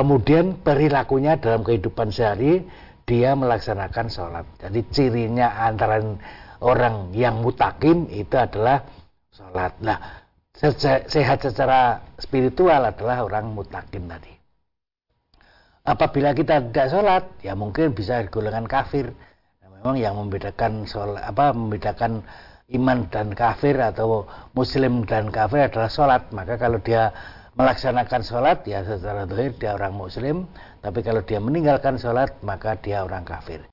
kemudian perilakunya dalam kehidupan sehari dia melaksanakan sholat. Jadi cirinya antara orang yang mutakin itu adalah sholat. Nah sehat secara spiritual adalah orang mutakin tadi. Apabila kita tidak sholat ya mungkin bisa golongan kafir. Nah, memang yang membedakan sholat apa membedakan iman dan kafir atau muslim dan kafir adalah sholat. Maka kalau dia melaksanakan sholat ya secara dohir dia orang muslim tapi kalau dia meninggalkan sholat maka dia orang kafir.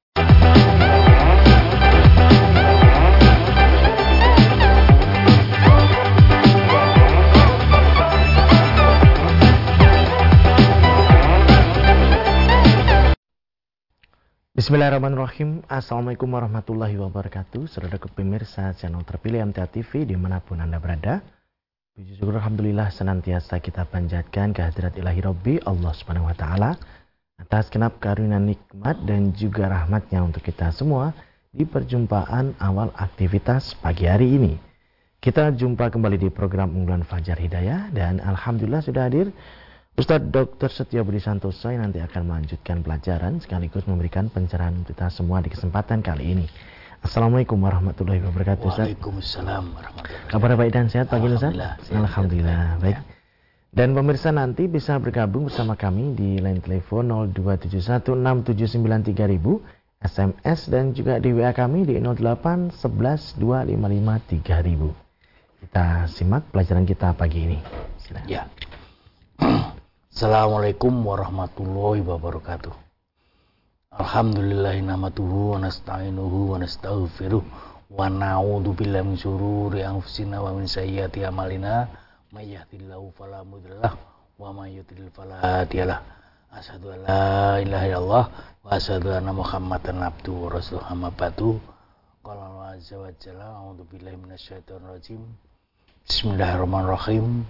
Bismillahirrahmanirrahim. Assalamualaikum warahmatullahi wabarakatuh. Saudara pemirsa channel terpilih MTA TV di mana pun Anda berada Puji syukur Alhamdulillah senantiasa kita panjatkan kehadirat ilahi Rabbi Allah subhanahu wa ta'ala Atas kenap karunia nikmat dan juga rahmatnya untuk kita semua Di perjumpaan awal aktivitas pagi hari ini Kita jumpa kembali di program unggulan Fajar Hidayah Dan Alhamdulillah sudah hadir Ustadz Dr. Setia Budi Santoso yang nanti akan melanjutkan pelajaran sekaligus memberikan pencerahan untuk kita semua di kesempatan kali ini. Assalamualaikum warahmatullahi wabarakatuh Ustaz. Waalaikumsalam warahmatullahi Kabar baik dan sehat pagi Ustaz? Alhamdulillah. Alhamdulillah. Baik. Dan pemirsa nanti bisa bergabung bersama kami di line telepon 02716793000, SMS dan juga di WA kami di 08112553000. Kita simak pelajaran kita pagi ini. Silakan. Ya. Assalamualaikum warahmatullahi wabarakatuh. Alhamdulillahi namatuhu wa nasta'inuhu wa nastaghfiruh wa na'udzu billahi min syururi anfusina wa min sayyiati a'malina may yahdihillahu fala mudhillalah wa may yudlil fala hadiyalah. Asyhadu an la ilaha illallah wa asyhadu anna Muhammadan abduhu wa ba'du. Qala Allah azza wa jalla billahi rajim. Bismillahirrahmanirrahim.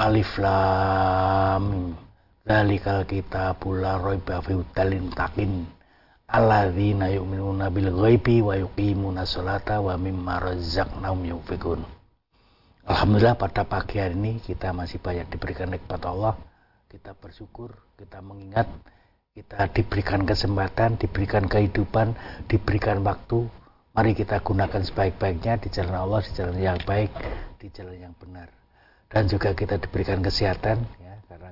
Alif Lam Mim. Dzalikal kitabul la raiba fihi hudalin takin. Alladzina yu'minuna bil ghaibi wa yuqimuna sholata wa mimma razaqnahum yunfikun. Alhamdulillah pada pagi hari ini kita masih banyak diberikan nikmat Allah. Kita bersyukur, kita mengingat, kita diberikan kesempatan, diberikan kehidupan, diberikan waktu. Mari kita gunakan sebaik-baiknya di jalan Allah, di jalan yang baik, di jalan yang benar dan juga kita diberikan kesehatan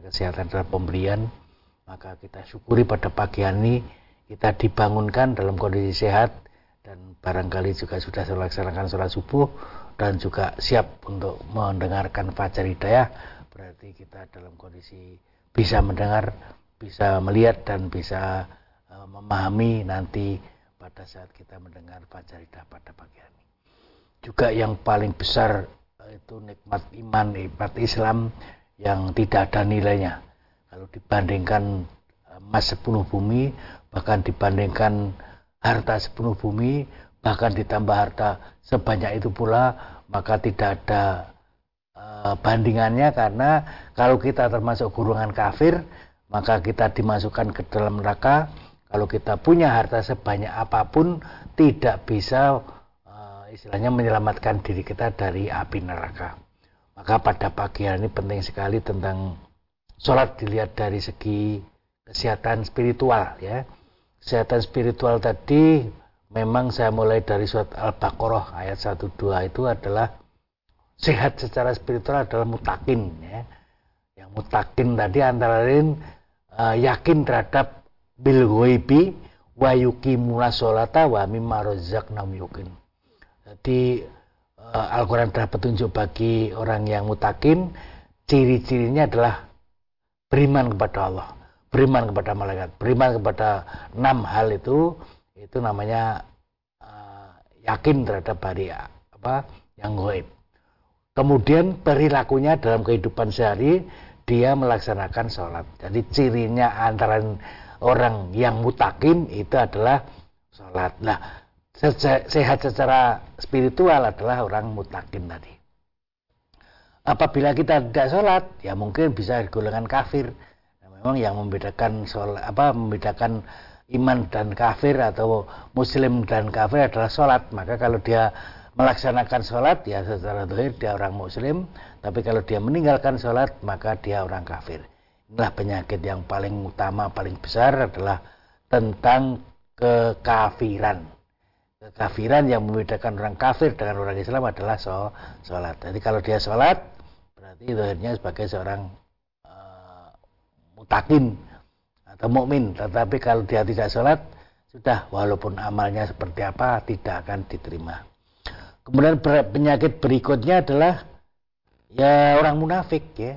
kesehatan adalah pemberian maka kita syukuri pada pagi ini kita dibangunkan dalam kondisi sehat dan barangkali juga sudah melaksanakan sholat subuh dan juga siap untuk mendengarkan fajar hidayah. Berarti kita dalam kondisi bisa mendengar bisa melihat dan bisa uh, memahami nanti pada saat kita mendengar fajar hidayah pada pagi ini. Juga yang paling besar itu nikmat iman, nikmat Islam yang tidak ada nilainya. Kalau dibandingkan emas sepenuh bumi, bahkan dibandingkan harta sepenuh bumi, bahkan ditambah harta sebanyak itu pula, maka tidak ada uh, bandingannya karena kalau kita termasuk golongan kafir, maka kita dimasukkan ke dalam neraka. Kalau kita punya harta sebanyak apa pun, tidak bisa istilahnya menyelamatkan diri kita dari api neraka. Maka pada pagi hari ini penting sekali tentang sholat dilihat dari segi kesehatan spiritual ya. Kesehatan spiritual tadi memang saya mulai dari surat Al-Baqarah ayat 1 2 itu adalah sehat secara spiritual adalah mutakin ya. Yang mutakin tadi antara lain uh, yakin terhadap bil ghaibi wa yuqimuna sholata wa mimma razaqnahum yuqin jadi Al-Quran adalah petunjuk bagi orang yang mutakin. Ciri-cirinya adalah beriman kepada Allah, beriman kepada malaikat, beriman kepada enam hal itu. Itu namanya uh, yakin terhadap hari apa yang goib. Kemudian perilakunya dalam kehidupan sehari dia melaksanakan sholat. Jadi cirinya antara orang yang mutakin itu adalah sholat. Nah, sehat secara spiritual adalah orang mutakin tadi. Apabila kita tidak sholat, ya mungkin bisa golongan kafir. Nah, memang yang membedakan sholat, apa membedakan iman dan kafir atau muslim dan kafir adalah sholat. Maka kalau dia melaksanakan sholat, ya secara dohir dia orang muslim. Tapi kalau dia meninggalkan sholat, maka dia orang kafir. inilah penyakit yang paling utama paling besar adalah tentang kekafiran kekafiran yang membedakan orang kafir dengan orang Islam adalah sholat. Jadi kalau dia sholat berarti akhirnya sebagai seorang uh, mutakin atau mukmin. Tetapi kalau dia tidak sholat sudah walaupun amalnya seperti apa tidak akan diterima. Kemudian penyakit berikutnya adalah ya orang munafik ya.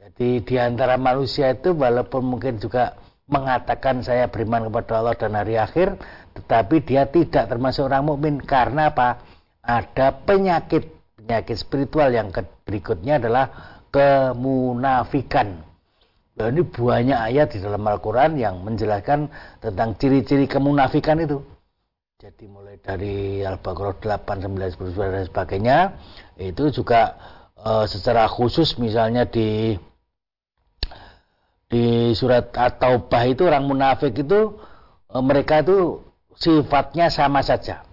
Jadi di antara manusia itu walaupun mungkin juga mengatakan saya beriman kepada Allah dan hari akhir tetapi dia tidak termasuk orang mukmin. Karena apa? Ada penyakit. Penyakit spiritual yang berikutnya adalah kemunafikan. Nah, ini banyak ayat di dalam Al-Quran yang menjelaskan tentang ciri-ciri kemunafikan itu. Jadi mulai dari Al-Baqarah 8, 9, 10, dan sebagainya, itu juga e, secara khusus misalnya di di surat At-Taubah itu orang munafik itu e, mereka itu sifatnya sama saja.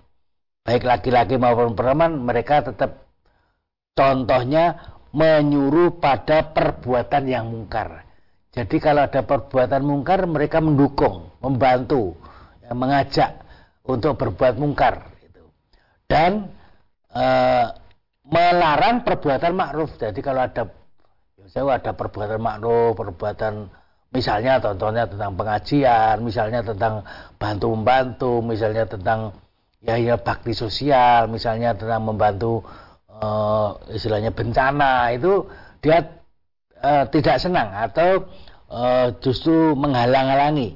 Baik laki-laki maupun perempuan mereka tetap contohnya menyuruh pada perbuatan yang mungkar jadi kalau ada perbuatan mungkar mereka mendukung, membantu, ya, mengajak untuk berbuat mungkar. Gitu. Dan e, melarang perbuatan ma'ruf. Jadi kalau ada misalnya ada perbuatan ma'ruf, perbuatan misalnya contohnya tentang pengajian, misalnya tentang bantu membantu, misalnya tentang ya ya bakti sosial, misalnya tentang membantu e, istilahnya bencana itu dia e, tidak senang atau uh, justru menghalang-halangi.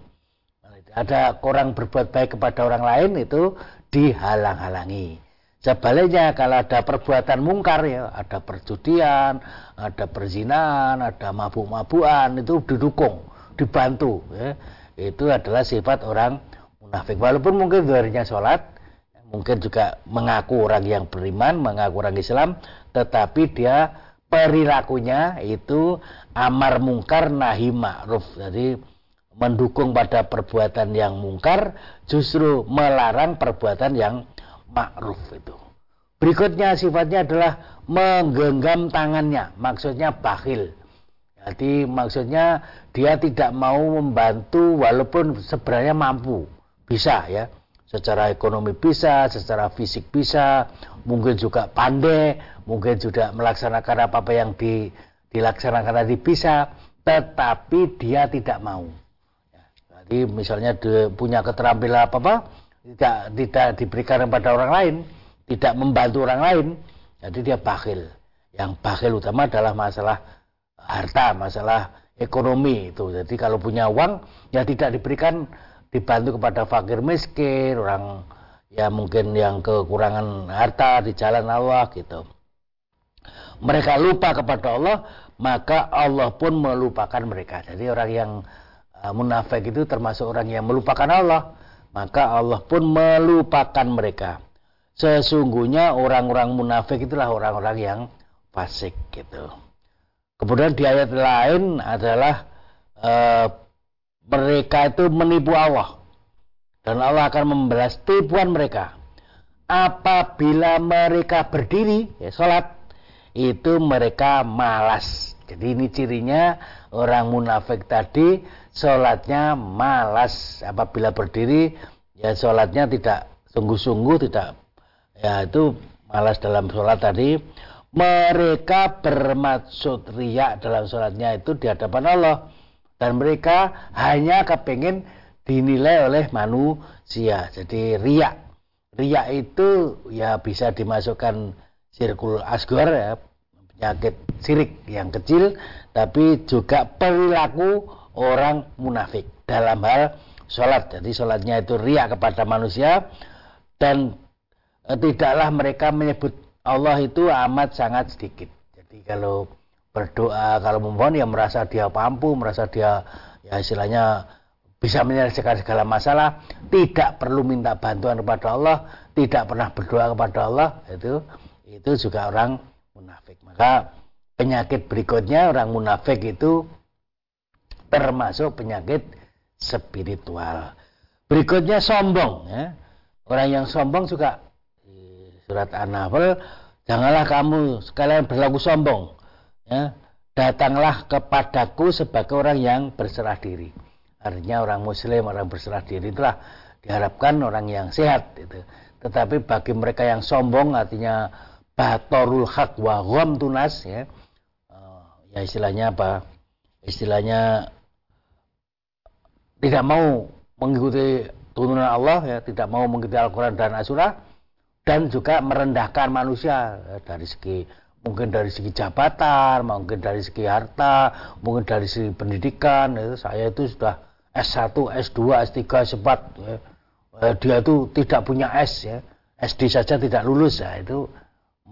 Ada orang berbuat baik kepada orang lain itu dihalang-halangi. Sebaliknya kalau ada perbuatan mungkar ya, ada perjudian, ada perzinahan, ada mabuk-mabukan itu didukung, dibantu. Ya. Itu adalah sifat orang munafik. Walaupun mungkin darinya sholat, mungkin juga mengaku orang yang beriman, mengaku orang Islam, tetapi dia perilakunya itu amar mungkar nahi ma'ruf. Jadi mendukung pada perbuatan yang mungkar justru melarang perbuatan yang ma'ruf itu. Berikutnya sifatnya adalah menggenggam tangannya, maksudnya bakhil. Jadi maksudnya dia tidak mau membantu walaupun sebenarnya mampu, bisa ya secara ekonomi bisa, secara fisik bisa, mungkin juga pandai, mungkin juga melaksanakan apa-apa yang di, dilaksanakan tadi bisa, tetapi dia tidak mau. Jadi misalnya dia punya keterampilan apa-apa, tidak tidak diberikan kepada orang lain, tidak membantu orang lain, jadi dia bakhil. Yang bakhil utama adalah masalah harta, masalah ekonomi itu. Jadi kalau punya uang, ya tidak diberikan dibantu kepada fakir miskin, orang ya mungkin yang kekurangan harta di jalan Allah gitu. Mereka lupa kepada Allah, maka Allah pun melupakan mereka. Jadi orang yang uh, munafik itu termasuk orang yang melupakan Allah, maka Allah pun melupakan mereka. Sesungguhnya orang-orang munafik itulah orang-orang yang fasik gitu. Kemudian di ayat lain adalah uh, mereka itu menipu Allah dan Allah akan membalas tipuan mereka apabila mereka berdiri ya sholat itu mereka malas jadi ini cirinya orang munafik tadi sholatnya malas. Apabila berdiri ya sholatnya tidak sungguh-sungguh tidak ya itu malas dalam sholat tadi. Mereka bermaksud riak dalam sholatnya itu di hadapan Allah. Dan mereka hanya kepingin dinilai oleh manusia. Jadi riak. Riak itu ya bisa dimasukkan sirkul asgor ya penyakit sirik yang kecil tapi juga perilaku orang munafik. Dalam hal sholat. Jadi sholatnya itu riak kepada manusia dan e, tidaklah mereka menyebut Allah itu amat sangat sedikit. Jadi kalau berdoa kalau memohon ya merasa dia mampu merasa dia ya istilahnya bisa menyelesaikan segala masalah. Tidak perlu minta bantuan kepada Allah tidak pernah berdoa kepada Allah itu itu juga orang maka penyakit berikutnya orang munafik itu termasuk penyakit spiritual berikutnya sombong ya. orang yang sombong juga surat An-Nahl janganlah kamu sekalian berlaku sombong ya datanglah kepadaku sebagai orang yang berserah diri. Artinya orang muslim, orang berserah diri itulah diharapkan orang yang sehat itu. Tetapi bagi mereka yang sombong artinya batorul hak wa tunas ya. Eh, ya istilahnya apa? Istilahnya tidak mau mengikuti turunan Allah ya, tidak mau mengikuti Al-Qur'an dan As-Surah dan juga merendahkan manusia ya, dari segi mungkin dari segi jabatan, mungkin dari segi harta, mungkin dari segi pendidikan. Ya, saya itu sudah S1, S2, S3, S4. Ya. Eh, dia itu tidak punya S ya. SD saja tidak lulus ya itu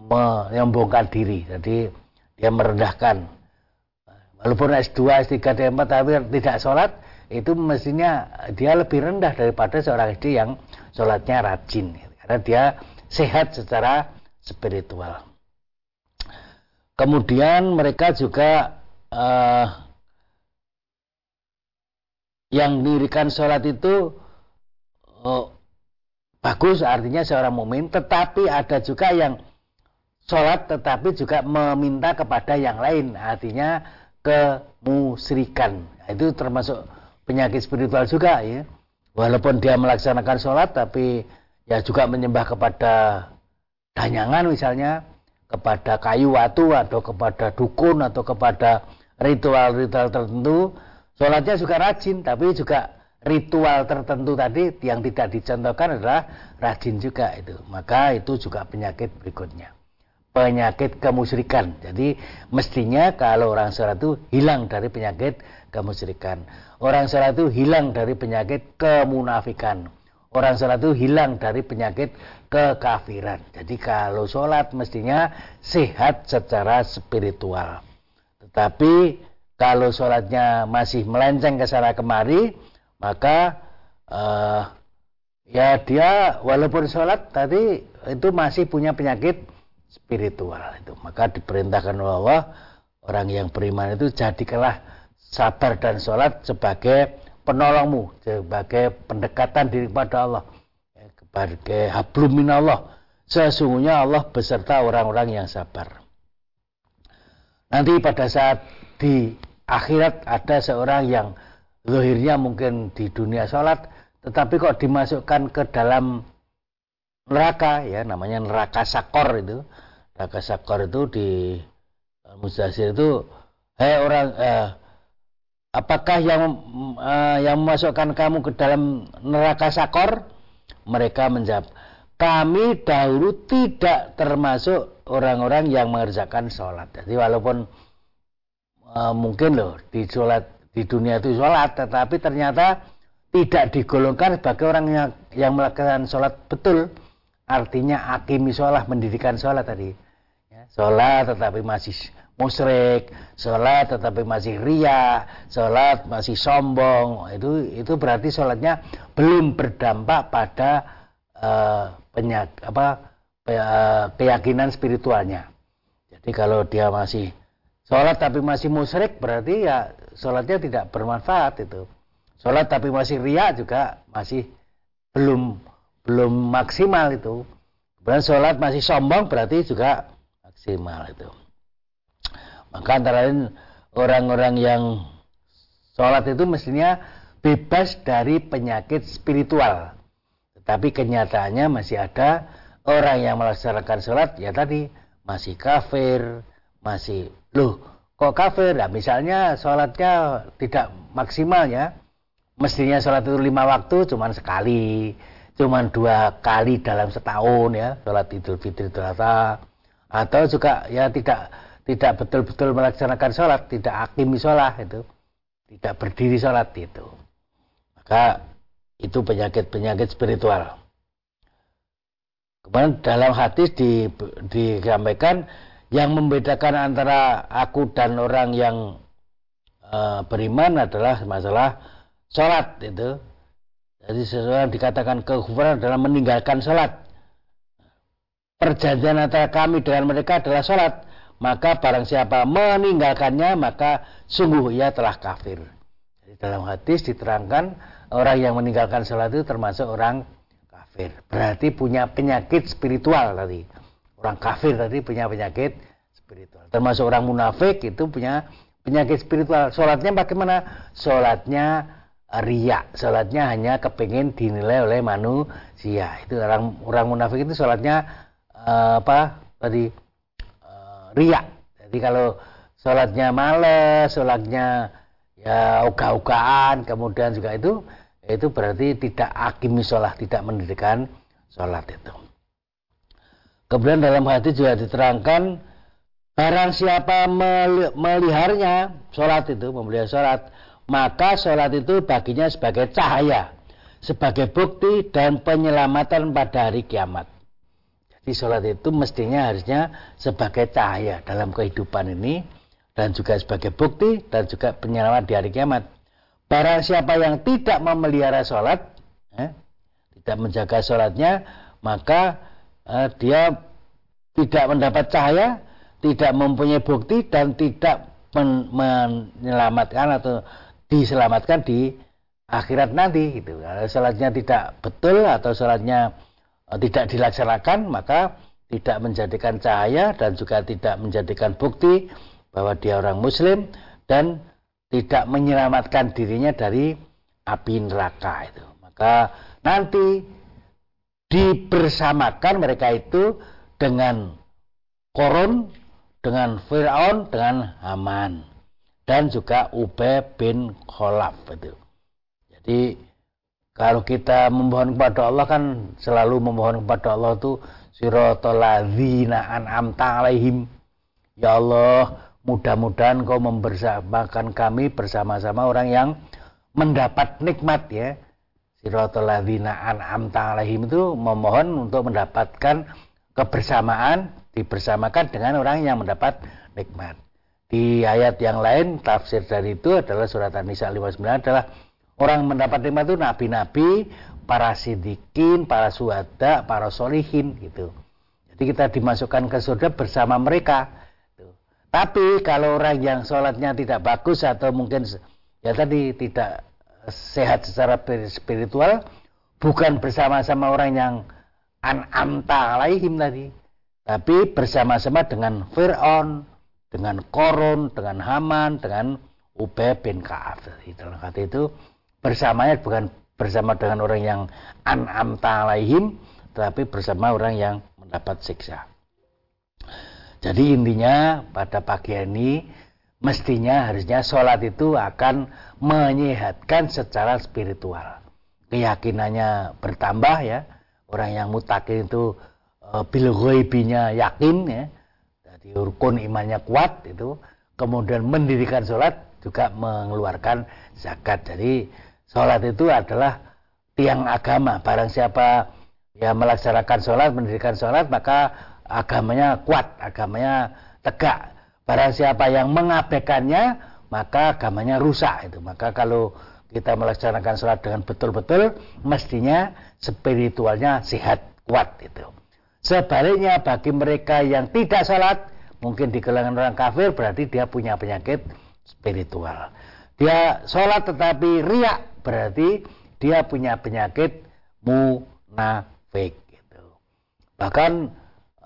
menyombongkan diri. Jadi dia merendahkan. Walaupun S2, S3, S4 tapi tidak sholat, itu mestinya dia lebih rendah daripada seorang SD yang sholatnya rajin karena dia sehat secara spiritual kemudian mereka juga uh, yang dirikan sholat itu uh, bagus artinya seorang mukmin tetapi ada juga yang sholat tetapi juga meminta kepada yang lain artinya kemusrikan itu termasuk penyakit spiritual juga ya. Walaupun dia melaksanakan sholat tapi ya juga menyembah kepada danyangan misalnya, kepada kayu watu atau kepada dukun atau kepada ritual-ritual tertentu. Sholatnya juga rajin tapi juga ritual tertentu tadi yang tidak dicontohkan adalah rajin juga itu. Maka itu juga penyakit berikutnya penyakit kemusyrikan. Jadi mestinya kalau orang sholat itu hilang dari penyakit kemusyrikan. Orang sholat itu hilang dari penyakit kemunafikan. Orang sholat itu hilang dari penyakit kekafiran. Jadi kalau sholat mestinya sehat secara spiritual. Tetapi kalau sholatnya masih melenceng ke sana kemari, maka uh, ya dia walaupun sholat tadi itu masih punya penyakit spiritual itu. Maka diperintahkan oleh Allah orang yang beriman itu jadikanlah sabar dan sholat sebagai penolongmu, sebagai pendekatan diri kepada Allah, ya, sebagai hablum Allah. Sesungguhnya Allah beserta orang-orang yang sabar. Nanti pada saat di akhirat ada seorang yang lahirnya mungkin di dunia sholat, tetapi kok dimasukkan ke dalam neraka ya namanya neraka sakor itu. Neraka sakor itu di uh, Mustazir itu hei orang eh, apakah yang eh, yang memasukkan kamu ke dalam neraka sakor? Mereka menjawab kami dahulu tidak termasuk orang-orang yang mengerjakan sholat. Jadi walaupun eh, mungkin loh di sholat di dunia itu sholat tetapi ternyata tidak digolongkan sebagai orang yang, yang melakukan sholat betul artinya akimi sholat mendirikan sholat tadi. Ya, sholat tetapi masih musyrik sholat tetapi masih ria sholat masih sombong. Itu itu berarti sholatnya belum berdampak pada uh, penyak apa uh, keyakinan spiritualnya. Jadi kalau dia masih sholat tapi masih musyrik berarti ya sholatnya tidak bermanfaat itu. Sholat tapi masih ria juga masih belum belum maksimal itu. Kemudian sholat masih sombong berarti juga maksimal itu. Maka antara lain orang-orang yang sholat itu mestinya bebas dari penyakit spiritual. Tetapi kenyataannya masih ada orang yang melaksanakan sholat ya tadi masih kafir, masih loh kok kafir? Nah, misalnya sholatnya tidak maksimal ya. Mestinya sholat itu lima waktu cuman sekali cuma dua kali dalam setahun ya sholat idul fitri adha atau juga ya tidak tidak betul-betul melaksanakan sholat tidak akimi sholat itu tidak berdiri sholat itu. Maka itu penyakit-penyakit spiritual. Kemudian dalam hadis di, disampaikan yang membedakan antara aku dan orang yang uh, beriman adalah masalah sholat itu jadi seseorang dikatakan kekufuran adalah meninggalkan sholat. Perjanjian antara kami dengan mereka adalah sholat. Maka barang siapa meninggalkannya, maka sungguh ia telah kafir. Jadi dalam hadis diterangkan orang yang meninggalkan sholat itu termasuk orang kafir. Berarti punya penyakit spiritual tadi. Orang kafir tadi punya penyakit spiritual. Termasuk orang munafik itu punya penyakit spiritual. Sholatnya bagaimana? Sholatnya ria. Sholatnya hanya kepingin dinilai oleh manusia. Itu orang orang munafik itu sholatnya uh, apa tadi uh, ria. Jadi kalau sholatnya males, sholatnya ya uga-ugaan, kemudian juga itu itu berarti tidak akimi sholat, tidak mendirikan sholat itu. Kemudian dalam hadis juga diterangkan barang siapa meliharnya sholat itu, memelihara sholat, maka sholat itu baginya sebagai cahaya, sebagai bukti dan penyelamatan pada hari kiamat. Jadi sholat itu mestinya harusnya sebagai cahaya dalam kehidupan ini dan juga sebagai bukti dan juga penyelamat di hari kiamat. Barang siapa yang tidak memelihara sholat, eh, tidak menjaga sholatnya, maka uh, dia tidak mendapat cahaya, tidak mempunyai bukti dan tidak men menyelamatkan atau diselamatkan di akhirat nanti gitu. Kalau sholatnya tidak betul atau sholatnya uh, tidak dilaksanakan maka tidak menjadikan cahaya dan juga tidak menjadikan bukti bahwa dia orang muslim dan tidak menyelamatkan dirinya dari api neraka itu. Maka nanti dibersamakan mereka itu dengan Korun, dengan Fir'aun, dengan Haman dan juga Ubay bin Kholaf itu. Jadi kalau kita memohon kepada Allah kan selalu memohon kepada Allah itu siratal ladzina an'amta alaihim. Ya Allah, mudah-mudahan kau membersamakan kami bersama-sama orang yang mendapat nikmat ya Siratul ladzina an'amta alaihim itu memohon untuk mendapatkan kebersamaan dibersamakan dengan orang yang mendapat nikmat. Di ayat yang lain tafsir dari itu adalah surat An-Nisa 59 adalah orang mendapat nikmat itu nabi-nabi, para sidikin, para suhada, para solihin gitu. Jadi kita dimasukkan ke surga bersama mereka. Tapi kalau orang yang sholatnya tidak bagus atau mungkin ya tadi tidak sehat secara spiritual bukan bersama-sama orang yang an'amta alaihim tadi tapi bersama-sama dengan Fir'aun dengan Korun, dengan Haman, dengan Ubay bin Ka'ab dalam kata itu bersamanya bukan bersama dengan orang yang an'amta alaihim tapi bersama orang yang mendapat siksa jadi intinya pada pagi ini mestinya harusnya sholat itu akan menyehatkan secara spiritual. Keyakinannya bertambah ya. Orang yang mutakin itu e, bil yakin ya. Jadi rukun imannya kuat itu. Kemudian mendirikan sholat juga mengeluarkan zakat. Jadi sholat itu adalah tiang agama. Barang siapa ya melaksanakan sholat, mendirikan sholat, maka agamanya kuat, agamanya tegak Barang siapa yang mengabaikannya, maka agamanya rusak itu. Maka kalau kita melaksanakan sholat dengan betul-betul, mestinya spiritualnya sehat, kuat itu. Sebaliknya bagi mereka yang tidak sholat, mungkin di kalangan orang kafir berarti dia punya penyakit spiritual. Dia sholat tetapi riak berarti dia punya penyakit munafik. Gitu. Bahkan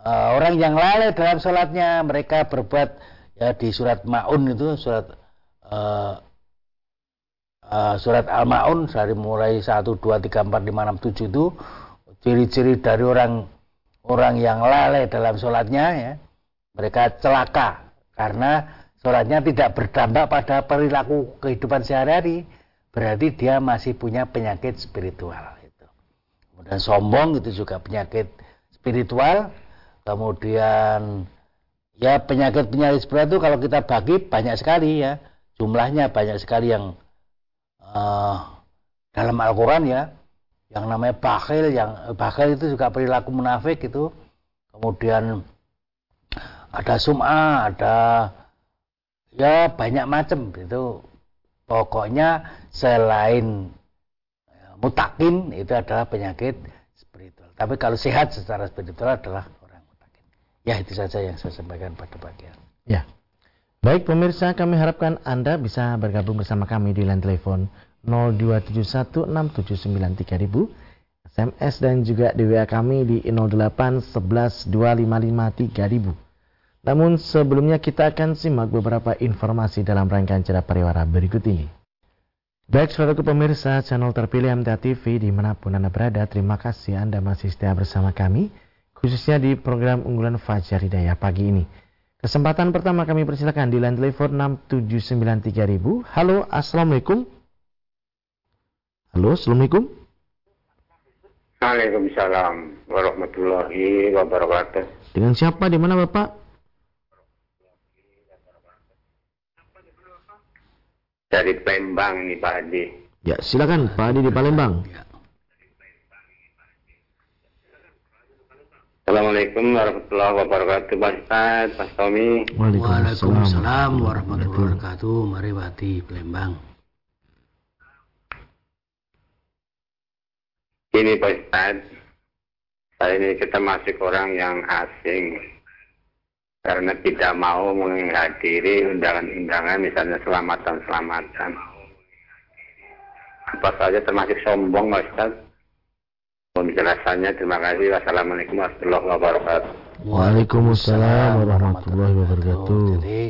uh, orang yang lalai dalam sholatnya mereka berbuat ya di surat Maun itu surat uh, surat Al-Maun dari mulai 1 2 3 4 5 6 7 itu ciri-ciri dari orang orang yang lalai dalam sholatnya ya mereka celaka karena sholatnya tidak berdampak pada perilaku kehidupan sehari-hari. Berarti dia masih punya penyakit spiritual itu kemudian sombong itu juga penyakit spiritual. Kemudian ya penyakit-penyakit seperti itu kalau kita bagi banyak sekali ya. Jumlahnya banyak sekali yang uh, dalam Al-Quran ya. Yang namanya bakhil yang bakhil itu juga perilaku munafik itu kemudian ada sum'ah ada ya banyak macam itu pokoknya selain ya, mutakin itu adalah penyakit spiritual tapi kalau sehat secara spiritual adalah Ya itu saja yang saya sampaikan pada pagi ini. Ya. Baik pemirsa, kami harapkan Anda bisa bergabung bersama kami di line telepon 02716793000, SMS dan juga di WA kami di 08 11 255 3000. Namun sebelumnya kita akan simak beberapa informasi dalam rangkaian cerita pariwara berikut ini. Baik saudara pemirsa channel terpilih MTA TV di mana pun Anda berada, terima kasih Anda masih setia bersama kami, khususnya di program unggulan Fajar Hidayah pagi ini. Kesempatan pertama kami persilakan di line telepon 6793000. Halo, Assalamualaikum. Halo, Assalamualaikum. Waalaikumsalam warahmatullahi wabarakatuh. Dengan siapa? Di mana Bapak? Dari Palembang nih Pak Adi. Ya, silakan Pak Adi di Palembang. Ya. Assalamualaikum warahmatullahi wabarakatuh Pak Ustaz, Pak Tommy. Waalaikumsalam warahmatullahi wabarakatuh. Mari Pak Adi, Palembang. Ini Pak Ustaz, saya ini kita masih orang yang asing karena tidak mau menghadiri undangan-undangan misalnya selamatan-selamatan. Apa saja termasuk sombong Pak Ustaz? Penjelasannya terima kasih. Wassalamualaikum warahmatullahi wabarakatuh. Waalaikumsalam warahmatullahi wabarakatuh. Jadi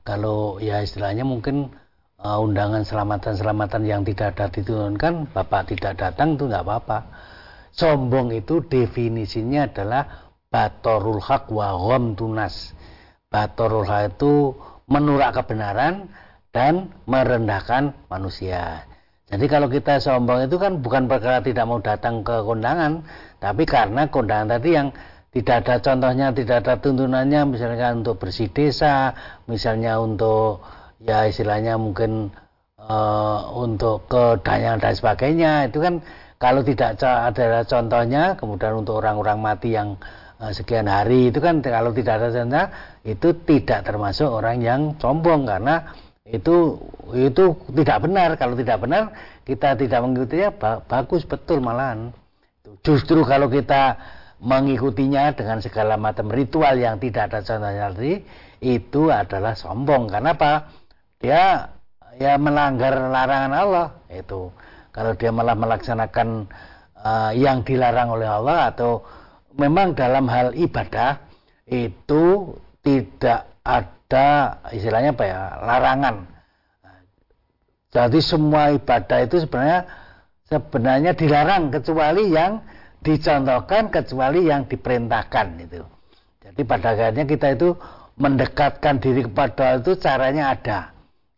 kalau ya istilahnya mungkin uh, undangan selamatan-selamatan yang tidak ada diturunkan, Bapak tidak datang itu nggak apa-apa. Sombong itu definisinya adalah batorul haq wa tunas. Batorul itu menurak kebenaran dan merendahkan manusia. Jadi kalau kita sombong itu kan bukan perkara tidak mau datang ke kondangan, tapi karena kondangan tadi yang tidak ada contohnya, tidak ada tuntunannya, misalnya untuk bersih desa, misalnya untuk ya istilahnya mungkin uh, untuk kedanyangan dan sebagainya, itu kan kalau tidak ada contohnya, kemudian untuk orang-orang mati yang sekian hari itu kan kalau tidak ada contohnya, itu tidak termasuk orang yang sombong karena itu itu tidak benar. Kalau tidak benar kita tidak mengikutinya bagus betul malahan. Justru kalau kita mengikutinya dengan segala macam ritual yang tidak ada contohnya tadi itu adalah sombong. Karena apa dia ya melanggar larangan Allah itu. Kalau dia malah melaksanakan uh, yang dilarang oleh Allah atau memang dalam hal ibadah itu tidak ada istilahnya apa ya larangan. Jadi semua ibadah itu sebenarnya sebenarnya dilarang kecuali yang dicontohkan kecuali yang diperintahkan itu. Jadi pada akhirnya kita itu mendekatkan diri kepada itu caranya ada.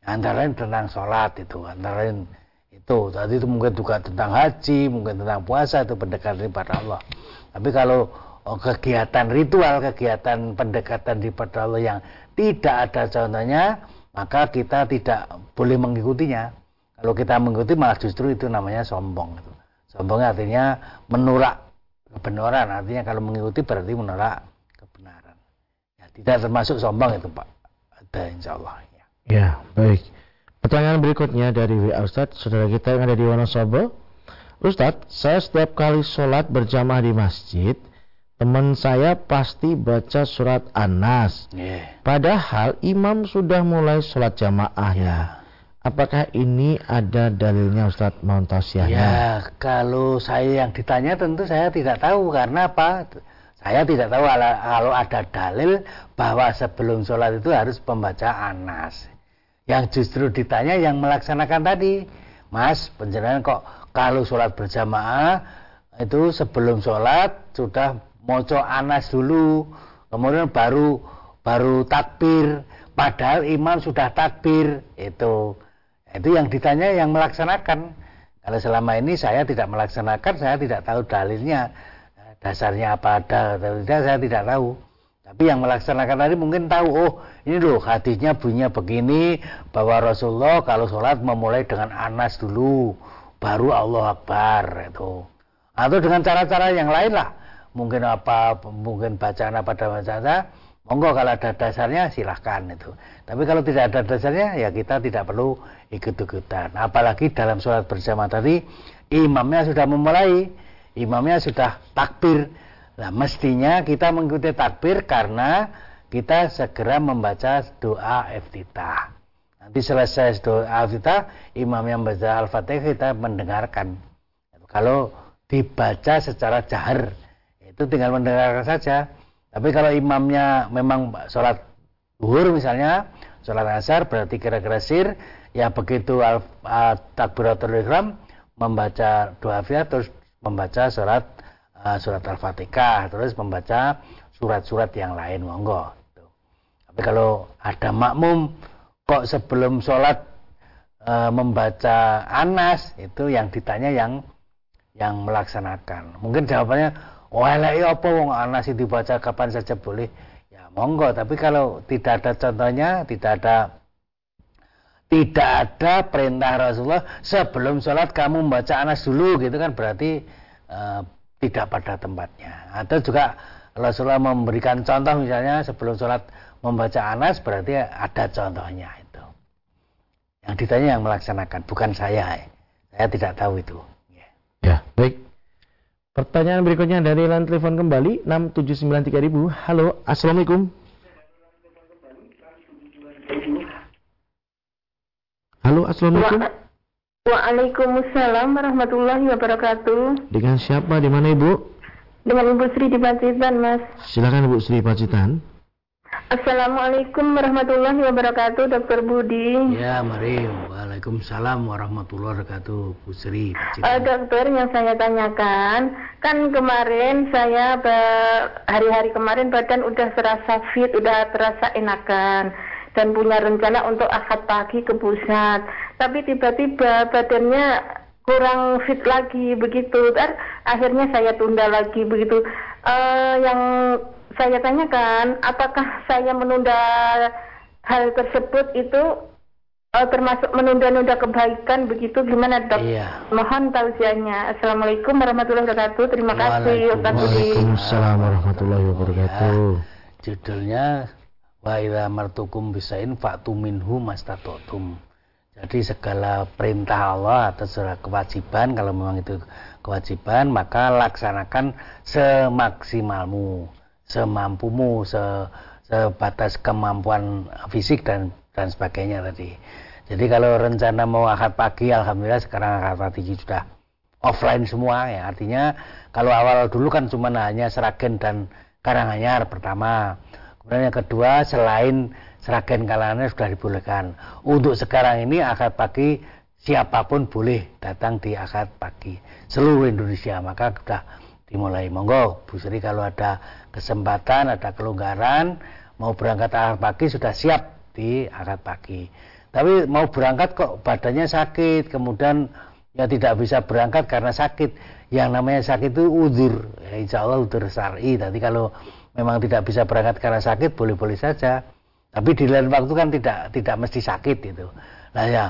Antara lain tentang sholat itu, antara lain itu. Tadi itu mungkin juga tentang haji, mungkin tentang puasa itu pendekatan kepada Allah. Tapi kalau oh, kegiatan ritual, kegiatan pendekatan kepada Allah yang tidak ada contohnya, maka kita tidak boleh mengikutinya. Kalau kita mengikuti malah justru itu namanya sombong. Sombongnya artinya menolak kebenaran. Artinya kalau mengikuti berarti menolak kebenaran. Ya, tidak termasuk sombong itu Pak. Ada insya Allah. Ya. ya, baik. Pertanyaan berikutnya dari WA Ustadz, saudara kita yang ada di Wonosobo. Ustadz, saya setiap kali sholat berjamaah di masjid, teman saya pasti baca surat Anas. Yeah. Padahal imam sudah mulai sholat jamaah ya. Apakah ini ada dalilnya Ustadz Montosiahnya? Ya, kalau saya yang ditanya tentu saya tidak tahu karena apa? Saya tidak tahu kalau ada dalil bahwa sebelum sholat itu harus pembaca Anas. Yang justru ditanya yang melaksanakan tadi, Mas, penjelasan kok kalau sholat berjamaah itu sebelum sholat sudah moco anas dulu kemudian baru baru takbir padahal imam sudah takbir itu. Itu yang ditanya yang melaksanakan. Kalau selama ini saya tidak melaksanakan saya tidak tahu dalilnya. Dasarnya apa ada tidak saya tidak tahu tapi yang melaksanakan tadi mungkin tahu oh ini loh hadisnya bunyinya begini bahwa Rasulullah kalau sholat memulai dengan anas dulu baru Allah Akbar itu atau dengan cara-cara yang lain lah. Mungkin apa mungkin bacaan apa dan bacaan monggo kalau ada dasarnya silahkan itu tapi kalau tidak ada dasarnya ya kita tidak perlu ikut-ikutan. Apalagi dalam sholat bersama tadi imamnya sudah memulai imamnya sudah takbir nah mestinya kita mengikuti takbir karena kita segera membaca doa iftitah. Nanti selesai doa iftitah imam yang membaca al-fatihah kita mendengarkan. Kalau dibaca secara jahar itu tinggal mendengarkan saja. Tapi kalau imamnya memang sholat duhur misalnya, sholat asar berarti kira-kira sir, ya begitu al, takbiratul ihram membaca doa terus membaca uh, surat al-fatihah terus membaca surat-surat yang lain monggo. Gitu. Tapi kalau ada makmum kok sebelum sholat uh, membaca anas itu yang ditanya yang yang melaksanakan. Mungkin jawabannya oh ya apa wong anas itu dibaca kapan saja boleh ya monggo tapi kalau tidak ada contohnya tidak ada tidak ada perintah Rasulullah sebelum sholat kamu membaca anas dulu gitu kan berarti uh, tidak pada tempatnya atau juga Rasulullah memberikan contoh misalnya sebelum sholat membaca anas berarti ada contohnya itu yang ditanya yang melaksanakan bukan saya saya tidak tahu itu ya, ya baik Pertanyaan berikutnya dari line telepon kembali 6793000. Halo, Assalamualaikum. Halo, Assalamualaikum. Waalaikumsalam warahmatullahi wabarakatuh. Dengan siapa? Di mana Ibu? Dengan Ibu Sri di Pacitan, Mas. Silakan Ibu Sri Pacitan. Assalamualaikum warahmatullahi wabarakatuh, Dokter Budi. Ya, mari. Waalaikumsalam warahmatullahi wabarakatuh, Bu Sri. Uh, dokter, yang saya tanyakan, kan kemarin saya hari-hari kemarin badan udah terasa fit, udah terasa enakan dan punya rencana untuk akad pagi ke pusat. Tapi tiba-tiba badannya kurang fit lagi begitu. Dan akhirnya saya tunda lagi begitu. Uh, yang saya tanyakan apakah saya menunda hal tersebut itu uh, termasuk menunda-nunda kebaikan begitu gimana dok? Iya. Mohon tausiahnya. Assalamualaikum warahmatullahi wabarakatuh. Terima kasih Waalaikumsalam warahmatullahi wabarakatuh. Ya, judulnya wa idza martukum bisain fa'tu minhu mastatotum. Jadi segala perintah Allah atau segala kewajiban kalau memang itu kewajiban maka laksanakan semaksimalmu semampumu, se, sebatas kemampuan fisik dan dan sebagainya tadi. Jadi kalau rencana mau akad pagi, alhamdulillah sekarang akad pagi sudah offline semua ya. Artinya kalau awal dulu kan cuma hanya Seragen dan Karanganyar pertama. Kemudian yang kedua selain Seragen Karanganyar sudah dibolehkan. Untuk sekarang ini akad pagi siapa pun boleh datang di akad pagi seluruh Indonesia. Maka sudah dimulai. Monggo Bu Sri kalau ada kesempatan ada kelonggaran mau berangkat akad pagi sudah siap di akad pagi tapi mau berangkat kok badannya sakit kemudian ya tidak bisa berangkat karena sakit. Yang namanya sakit itu udur ya, insya Allah udur syari. Tapi kalau memang tidak bisa berangkat karena sakit boleh-boleh saja tapi di lain waktu kan tidak tidak mesti sakit itu nah ya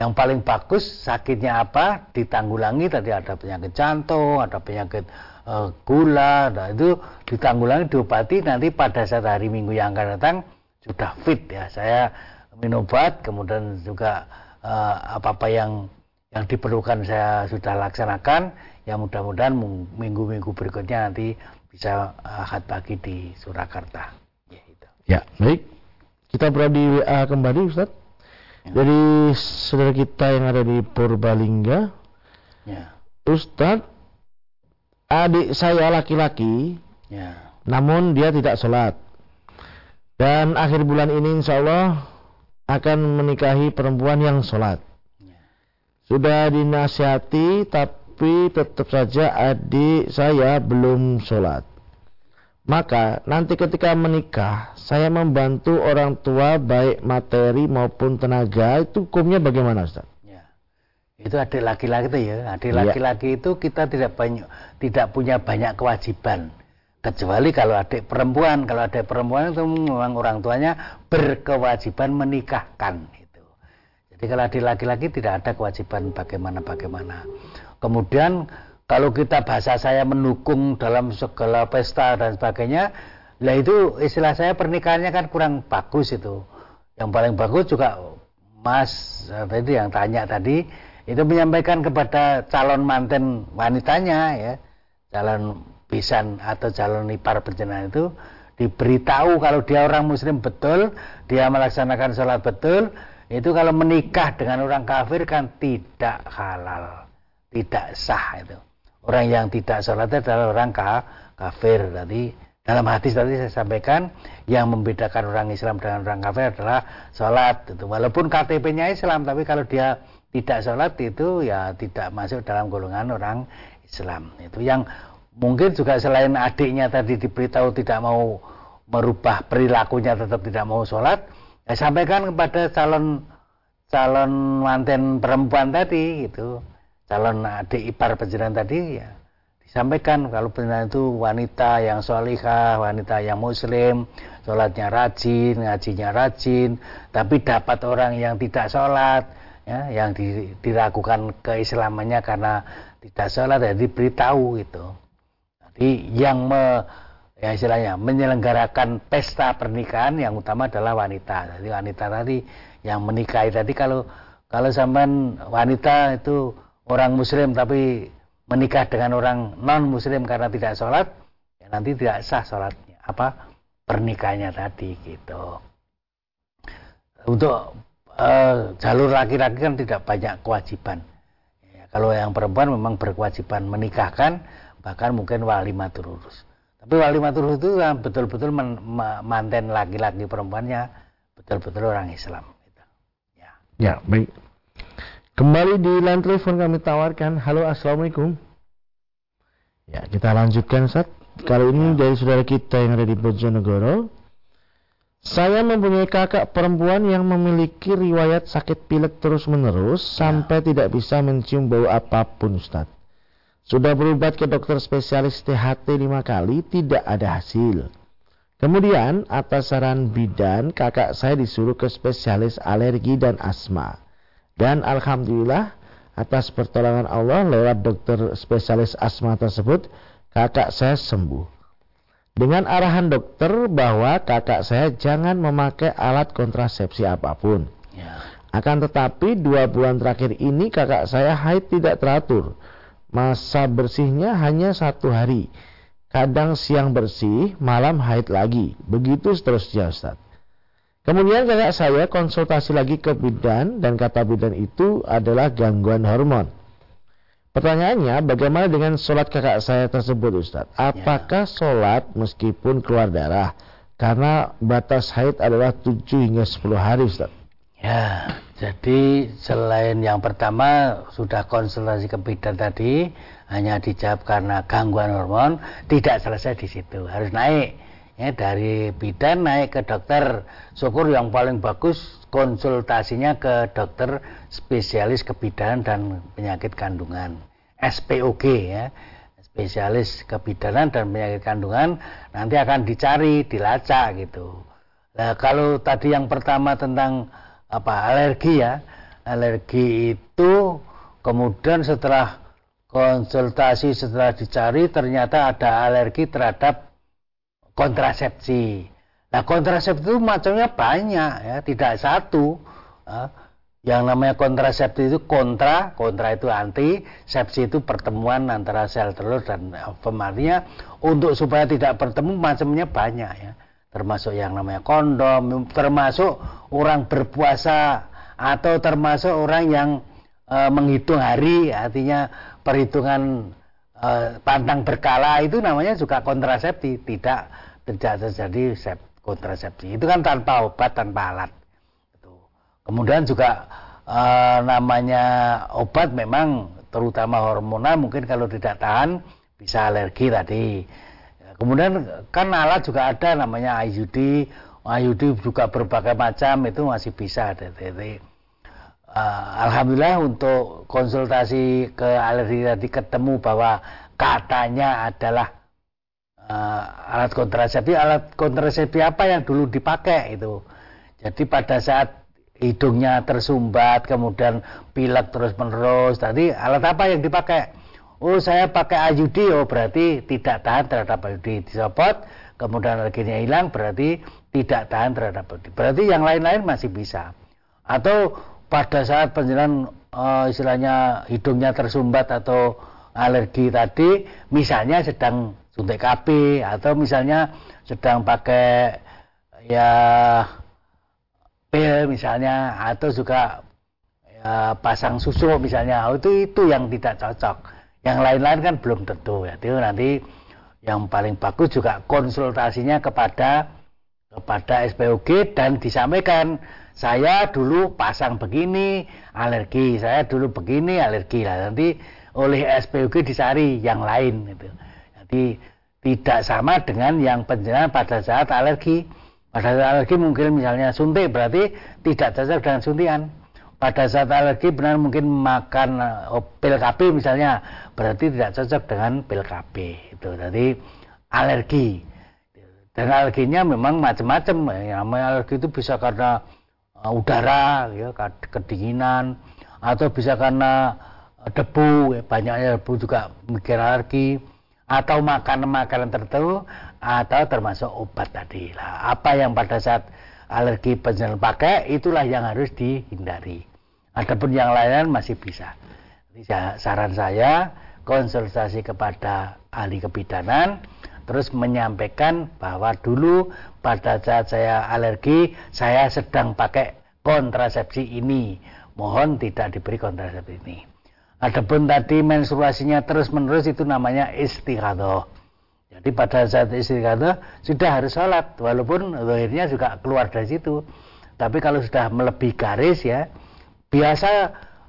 yang paling bagus sakitnya apa ditanggulangi tadi ada penyakit jantung ada penyakit uh, gula, nah itu ditanggulangi diobati nanti pada saat hari Minggu yang akan datang sudah fit ya. Saya minum obat, kemudian juga uh, apa-apa yang yang diperlukan saya sudah laksanakan. Ya mudah-mudahan minggu-minggu berikutnya nanti bisa akad pagi di Surakarta. Ya, itu. ya baik. Kita berada di WA kembali Ustaz. Ya. Dari saudara kita yang ada di Purbalingga. Ya. Ustadz, adik saya laki-laki, ya. namun dia tidak sholat. Dan akhir bulan ini insya Allah akan menikahi perempuan yang sholat. Ya. Sudah dinasihati tapi tetap saja adik saya belum sholat. Maka nanti ketika menikah saya membantu orang tua baik materi maupun tenaga itu hukumnya bagaimana Ustaz? itu adik laki-laki itu ya. Adik iya. laki-laki itu kita tidak banyak tidak punya banyak kewajiban. Kecuali kalau adik perempuan. Kalau adik perempuan itu memang orang tuanya berkewajiban menikahkan itu jadi kalau adik laki-laki tidak ada kewajiban bagaimana bagaimana kemudian kalau kita bahasa saya mendukung dalam segala pesta dan sebagainya lah itu istilah saya pernikahannya kan kurang bagus itu. Yang paling bagus juga mas tadi yang tanya tadi itu menyampaikan kepada calon manten wanitanya ya. Calon bisan atau calon ipar berjenah itu diberitahu kalau dia orang muslim betul dia melaksanakan sholat betul itu kalau menikah dengan orang kafir kan tidak halal tidak sah itu orang yang tidak sholat adalah orang kafir. Tadi dalam hadis tadi saya sampaikan yang membedakan orang Islam dengan orang kafir adalah sholat. Itu walaupun KTP-nya Islam tapi kalau dia tidak sholat itu ya tidak masuk dalam golongan orang Islam. Itu yang mungkin juga selain adiknya tadi diberitahu tidak mau merubah perilakunya tetap tidak mau sholat ya sampaikan kepada calon calon manten perempuan tadi gitu calon adik ipar penjenengan tadi ya disampaikan kalau benar itu wanita yang solihah, wanita yang muslim, sholatnya rajin, ngajinya rajin, tapi dapat orang yang tidak sholat, ya, yang di, diragukan keislamannya karena tidak sholat, ya diberitahu gitu. Jadi yang me, ya istilahnya menyelenggarakan pesta pernikahan yang utama adalah wanita. Jadi wanita tadi yang menikahi tadi kalau kalau zaman wanita itu orang muslim tapi menikah dengan orang non muslim karena tidak sholat ya nanti tidak sah sholatnya apa pernikahannya tadi gitu. Untuk uh, jalur laki-laki kan tidak banyak kewajiban. Ya, kalau yang perempuan memang berkewajiban menikahkan bahkan mungkin wali matur urus tapi wali matur urus itu betul-betul manten laki-laki perempuannya betul-betul orang Islam gitu. ya. Ya baik Kembali di line telepon kami tawarkan. Halo, Assalamualaikum. Ya, kita lanjutkan, Sat. Kali ini dari saudara kita yang ada di Bojonegoro. Saya mempunyai kakak perempuan yang memiliki riwayat sakit pilek terus-menerus ya. sampai tidak bisa mencium bau apa pun, Ustaz. Sudah berobat ke dokter spesialis THT lima kali, tidak ada hasil. Kemudian, atas saran bidan, kakak saya disuruh ke spesialis alergi dan asma. Dan alhamdulillah atas pertolongan Allah lewat dokter spesialis asma tersebut kakak saya sembuh. Dengan arahan dokter bahwa kakak saya jangan memakai alat kontrasepsi apa pun. Ya. Akan tetapi dua bulan terakhir ini kakak saya haid tidak teratur. Masa bersihnya hanya satu hari. Kadang siang bersih, malam haid lagi. Begitu seterusnya Ustaz. Kemudian kakak saya konsultasi lagi ke bidan dan kata bidan itu adalah gangguan hormon. Pertanyaannya, bagaimana dengan sholat kakak saya tersebut Ustaz? Apakah ya. sholat meskipun keluar darah? Karena batas haid adalah 7 hingga 10 hari Ustaz. Ya, jadi selain yang pertama sudah konsultasi ke bidan tadi, hanya dijawab karena gangguan hormon, tidak selesai di situ, harus naik ya, dari bidan naik ke dokter. Syukur yang paling bagus konsultasinya ke dokter spesialis kebidanan dan penyakit kandungan. SPOG ya. Spesialis kebidanan dan penyakit kandungan nanti akan dicari dilacak gitu. Nah kalau tadi yang pertama tentang apa alergi ya. Alergi itu kemudian setelah konsultasi setelah dicari ternyata ada alergi terhadap kontrasepsi. Nah kontrasepsi itu macamnya banyak ya, tidak satu. yang namanya kontrasepsi itu kontra, kontra itu anti, sepsi itu pertemuan antara sel telur dan ovum. untuk supaya tidak bertemu macamnya banyak ya. Termasuk yang namanya kondom, termasuk orang berpuasa atau termasuk orang yang e, menghitung hari, artinya perhitungan e, pantang berkala itu namanya juga kontrasepsi, tidak tidak terjadi kontrasepsi. Itu kan tanpa obat, tanpa alat. Itu. Kemudian juga e, namanya obat memang terutama hormonal mungkin kalau tidak tahan bisa alergi tadi. Kemudian kan alat juga ada namanya IUD, IUD juga berbagai macam itu masih bisa. Jadi, uh, Alhamdulillah untuk konsultasi ke alergi tadi ketemu bahwa katanya adalah uh, alat kontrasepsi. Alat kontrasepsi apa yang dulu dipakai itu? Jadi pada saat hidungnya tersumbat kemudian pilek terus menerus tadi alat apa yang dipakai? Oh saya pakai IUD oh berarti tidak tahan terhadap IUD disopot kemudian alerginya hilang berarti tidak tahan terhadap IUD berarti yang lain-lain masih bisa. Atau pada saat penjelasan uh, istilahnya hidungnya tersumbat atau alergi tadi misalnya sedang suntik KB atau misalnya sedang pakai ya pil misalnya atau juga ya, pasang susu misalnya. Oh, itu itu yang tidak cocok. Yang lain-lain kan belum tentu. Ya itu nanti yang paling bagus juga konsultasinya kepada kepada SPOG dan disampaikan saya dulu pasang begini alergi. Saya dulu begini alergi. Lah nanti oleh SPOG dicari yang lain gitu. Jadi tidak sama dengan yang penjelasan pada saat alergi. Pada saat alergi mungkin misalnya suntik berarti tidak cocok dengan suntikan. Pada saat alergi benar mungkin makan oh, pil KB misalnya berarti tidak cocok dengan pil KB itu jadi alergi. Dan alerginya memang macam-macam. Ya alergi itu bisa karena udara ya kedinginan atau bisa karena uh, debu ya, banyaknya debu juga bikin alergi atau makanan-makanan tertentu atau termasuk obat tadi lah apa yang pada saat alergi penjelan pakai itulah yang harus dihindari Adapun yang lain masih bisa. Jadi saran saya konsultasi kepada ahli kebidanan terus menyampaikan bahwa dulu pada saat saya alergi saya sedang pakai kontrasepsi ini. Mohon tidak diberi kontrasepsi ini. Adapun tadi menstruasinya terus menerus itu namanya istighadah jadi pada saat istighadah sudah harus sholat walaupun akhirnya juga keluar dari situ. Tapi kalau sudah melebihi garis ya biasa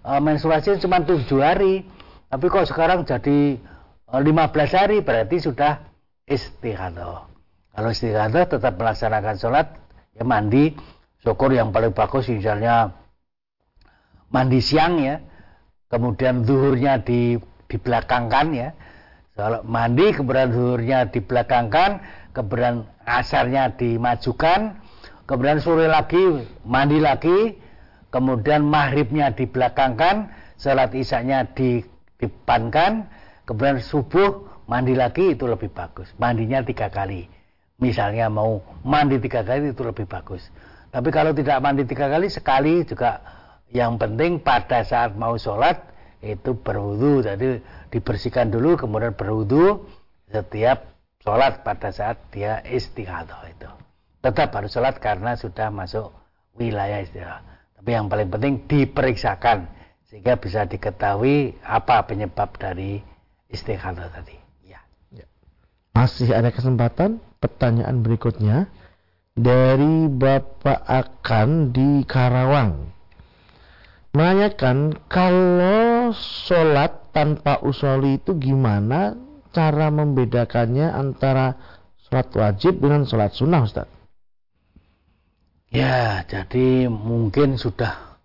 uh, menstruasi cuma tujuh hari. Tapi kok sekarang jadi uh, e, 15 hari berarti sudah istighadah kalau istighadah tetap melaksanakan sholat ya mandi syukur yang paling bagus misalnya mandi siang ya kemudian zuhurnya di dibelakangkan ya kalau mandi kemudian zuhurnya dibelakangkan kemudian asarnya dimajukan kemudian sore lagi mandi lagi kemudian maghribnya dibelakangkan, sholat isaknya di depankan, kemudian subuh mandi lagi itu lebih bagus. Mandinya tiga kali. Misalnya mau mandi tiga kali itu lebih bagus. Tapi kalau tidak mandi tiga kali, sekali juga yang penting pada saat mau sholat itu berwudu. Jadi dibersihkan dulu kemudian berwudu setiap sholat pada saat dia istighadah itu. Tetap harus sholat karena sudah masuk wilayah istirahat. Tapi yang paling penting diperiksakan sehingga bisa diketahui apa penyebab dari istighadah tadi. Ya. ya. Masih ada kesempatan pertanyaan berikutnya dari Bapak Akan di Karawang. Menanyakan kalau sholat tanpa usoli itu gimana cara membedakannya antara sholat wajib dengan sholat sunnah Ustaz? Ya, jadi mungkin sudah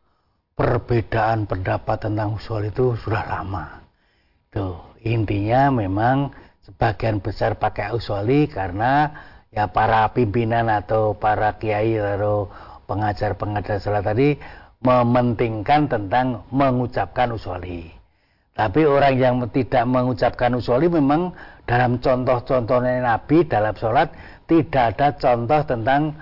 perbedaan pendapat tentang usul itu sudah lama. Tuh, intinya memang sebagian besar pakai usoli karena ya para pimpinan atau para kiai atau pengajar-pengajar salat tadi mementingkan tentang mengucapkan usoli. Tapi orang yang tidak mengucapkan usoli memang dalam contoh-contohnya Nabi dalam sholat tidak ada contoh tentang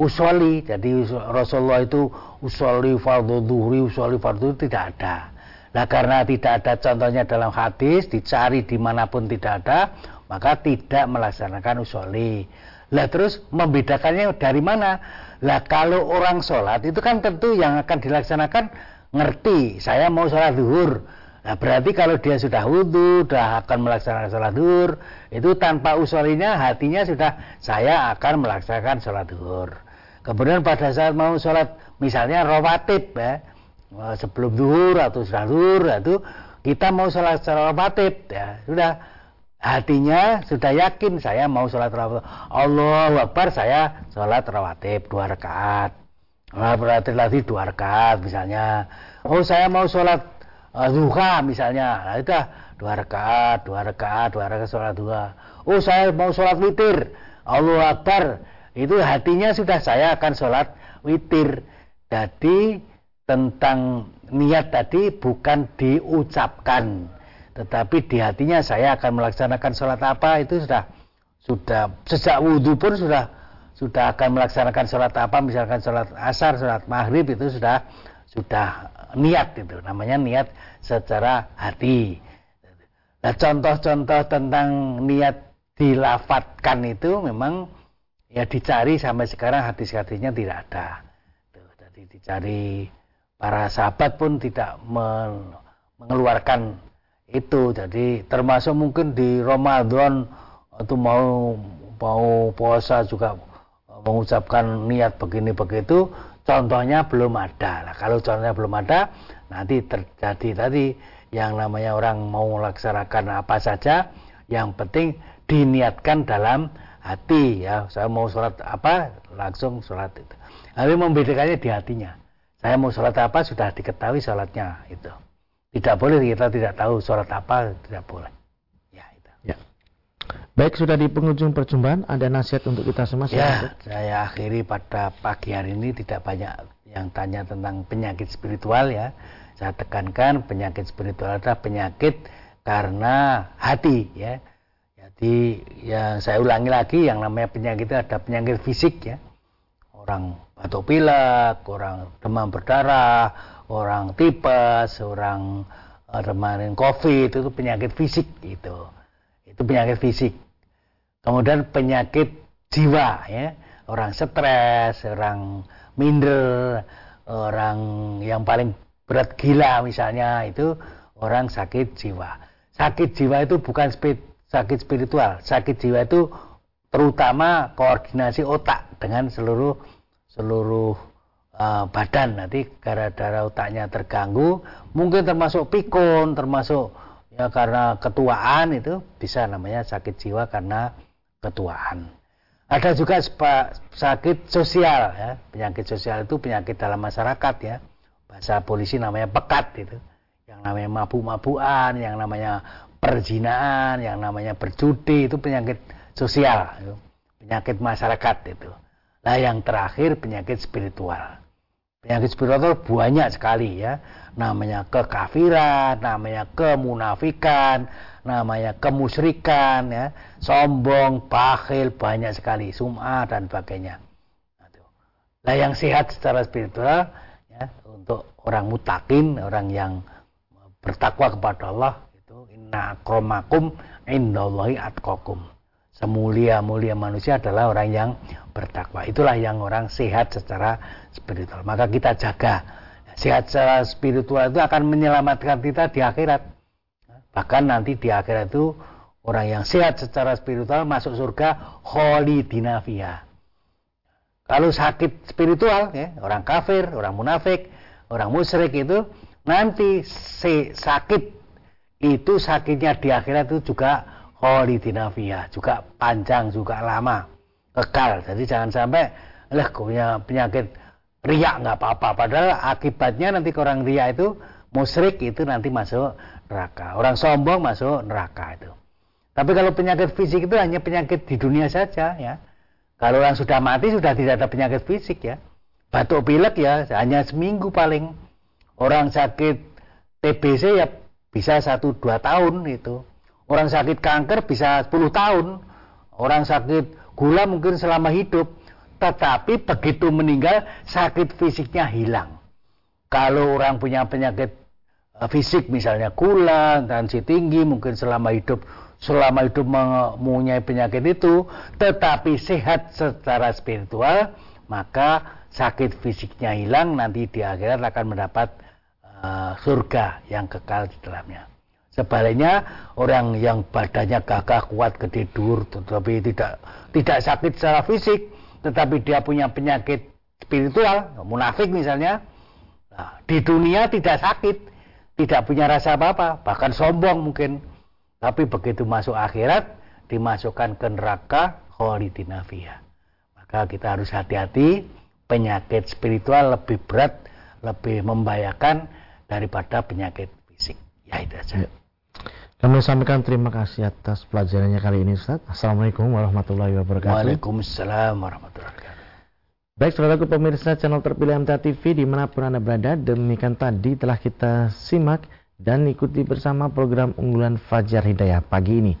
usoli jadi Rasulullah itu usoli fardu duhri usoli fardu tidak ada nah karena tidak ada contohnya dalam hadis dicari di mana pun tidak ada maka tidak melaksanakan usoli. Lah terus membedakannya dari mana? Lah kalau orang sholat itu kan tentu yang akan dilaksanakan ngerti saya mau sholat duhur. Nah, berarti kalau dia sudah wudhu, sudah akan melaksanakan sholat duhur, itu tanpa usolinya hatinya sudah saya akan melaksanakan sholat duhur. Kemudian pada saat mau sholat misalnya rawatib ya, sebelum duhur atau setelah duhur itu kita mau sholat secara rawatib ya. Sudah. Hatinya sudah yakin saya mau sholat rawatib Allah Akbar saya sholat rawatib dua rakaat. Berarti lagi dua rakaat misalnya. Oh saya mau sholat uh, duha misalnya. Nah itu dua rakaat dua rakaat dua rakaat sholat dua oh saya mau sholat witir. Allah Akbar. Itu hatinya sudah saya akan sholat witir. Jadi tentang niat tadi bukan diucapkan tetapi di hatinya saya akan melaksanakan sholat apa itu sudah sudah sejak wudhu pun sudah sudah akan melaksanakan sholat apa misalkan sholat asar sholat maghrib itu sudah sudah niat itu namanya niat secara hati nah contoh-contoh tentang niat dilafatkan itu memang ya dicari sampai sekarang hadis-hadisnya tidak ada. Tuh, jadi dicari para sahabat pun tidak mengeluarkan itu. Jadi termasuk mungkin di Ramadan atau mau mau puasa juga mengucapkan niat begini begitu contohnya belum ada lah. Kalau contohnya belum ada nanti terjadi tadi yang namanya orang mau melaksanakan apa saja yang penting diniatkan dalam hati ya. Saya mau sholat apa langsung sholat itu. Tapi membedakannya di hatinya saya mau sholat apa sudah diketahui sholatnya itu tidak boleh kita tidak tahu sholat apa tidak boleh Baik, sudah di penghujung perjumpaan, ada nasihat untuk kita semua? Ya, saya akhiri pada pagi hari ini tidak banyak yang tanya tentang penyakit spiritual ya. Saya tekankan penyakit spiritual adalah penyakit karena hati ya. Jadi yang saya ulangi lagi yang namanya penyakit itu ada penyakit fisik ya. Orang batuk pilek, orang demam berdarah, orang tipes, orang kemarin covid itu penyakit fisik itu. Itu penyakit fisik. Kemudian penyakit jiwa ya. Orang stres orang minder orang yang paling berat gila misalnya itu orang sakit jiwa. Sakit jiwa itu bukan sakit spiritual. Sakit jiwa itu terutama koordinasi otak dengan seluruh seluruh uh, badan nanti gara-gara otaknya terganggu mungkin termasuk pikun termasuk ya karena ketuaan itu bisa namanya sakit jiwa karena ketuaan. Ada juga sakit sosial ya. Penyakit sosial itu penyakit dalam masyarakat ya. Bahasa polisi namanya pekat itu. Yang namanya mabuk-mabukan, yang namanya perjinaan, yang namanya berjudi itu penyakit sosial, itu. penyakit masyarakat itu. Nah yang terakhir penyakit spiritual. Penyakit spiritual banyak sekali ya. Namanya kekafiran, namanya kemunafikan, namanya kemusyrikan ya. Sombong bakhil banyak sekali. Sum'ah dan sebagainya. Nah yang sehat secara spiritual ya untuk orang mutakin orang yang bertakwa kepada Allah itu inna akromakum indallahi atqakum. Semulia-mulia manusia adalah orang yang bertakwa. Itulah yang orang sehat secara spiritual. Maka kita jaga. Sehat secara spiritual itu akan menyelamatkan kita di akhirat. Bahkan nanti di akhirat itu orang yang sehat secara spiritual masuk surga kholidina fiha. Kalau sakit spiritual ya, orang kafir, orang munafik, orang musyrik itu nanti si sakit itu sakitnya di akhirat itu juga kholidina fiha, juga panjang, juga lama, kekal. Jadi jangan sampai lah punya penyakit riak nggak apa-apa padahal akibatnya nanti orang riak itu musyrik itu nanti masuk neraka. Orang sombong masuk neraka itu. Tapi kalau penyakit fisik itu hanya penyakit di dunia saja ya. Kalau orang sudah mati sudah tidak ada penyakit fisik ya. Batuk pilek ya hanya seminggu paling. Orang sakit TBC ya bisa 1-2 tahun itu. Orang sakit kanker bisa 10 tahun. Orang sakit gula mungkin selama hidup. Tetapi begitu meninggal sakit fisiknya hilang. Kalau orang punya penyakit Eh, fisik misalnya gula, tensi tinggi, mungkin selama hidup selama hidup mempunyai penyakit itu, tetapi sehat secara spiritual, maka sakit fisiknya hilang, nanti di akhirat akan mendapat uh, surga yang kekal di dalamnya. Sebaliknya orang yang badannya gagah kuat gede dur, tetapi tidak tidak sakit secara fisik, tetapi dia punya penyakit spiritual, munafik misalnya, nah, di dunia tidak sakit, tidak punya rasa apa-apa, bahkan sombong mungkin. Tapi begitu masuk akhirat, dimasukkan ke neraka kholidina fiha. Maka kita harus hati-hati, penyakit spiritual lebih berat, lebih membahayakan daripada penyakit fisik. Ya itu saja. Ya. Kami sampaikan terima kasih atas pelajarannya kali ini Ustaz. Assalamualaikum warahmatullahi wabarakatuh. Waalaikumsalam warahmatullahi wabarakatuh. Baik, saudaraku pemirsa channel terpilih MTA TV di mana pun Anda berada, demikian tadi telah kita simak dan ikuti bersama program unggulan Fajar Hidayah pagi ini.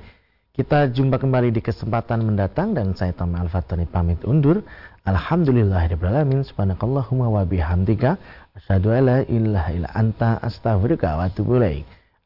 Kita jumpa kembali di kesempatan mendatang dan saya Tommy Al-Fatani pamit undur. Alhamdulillahirrahmanirrahim. Subhanakallahumma wa bihamdika. Asyadu ala ilaha illa anta astaghfirullah wa atubu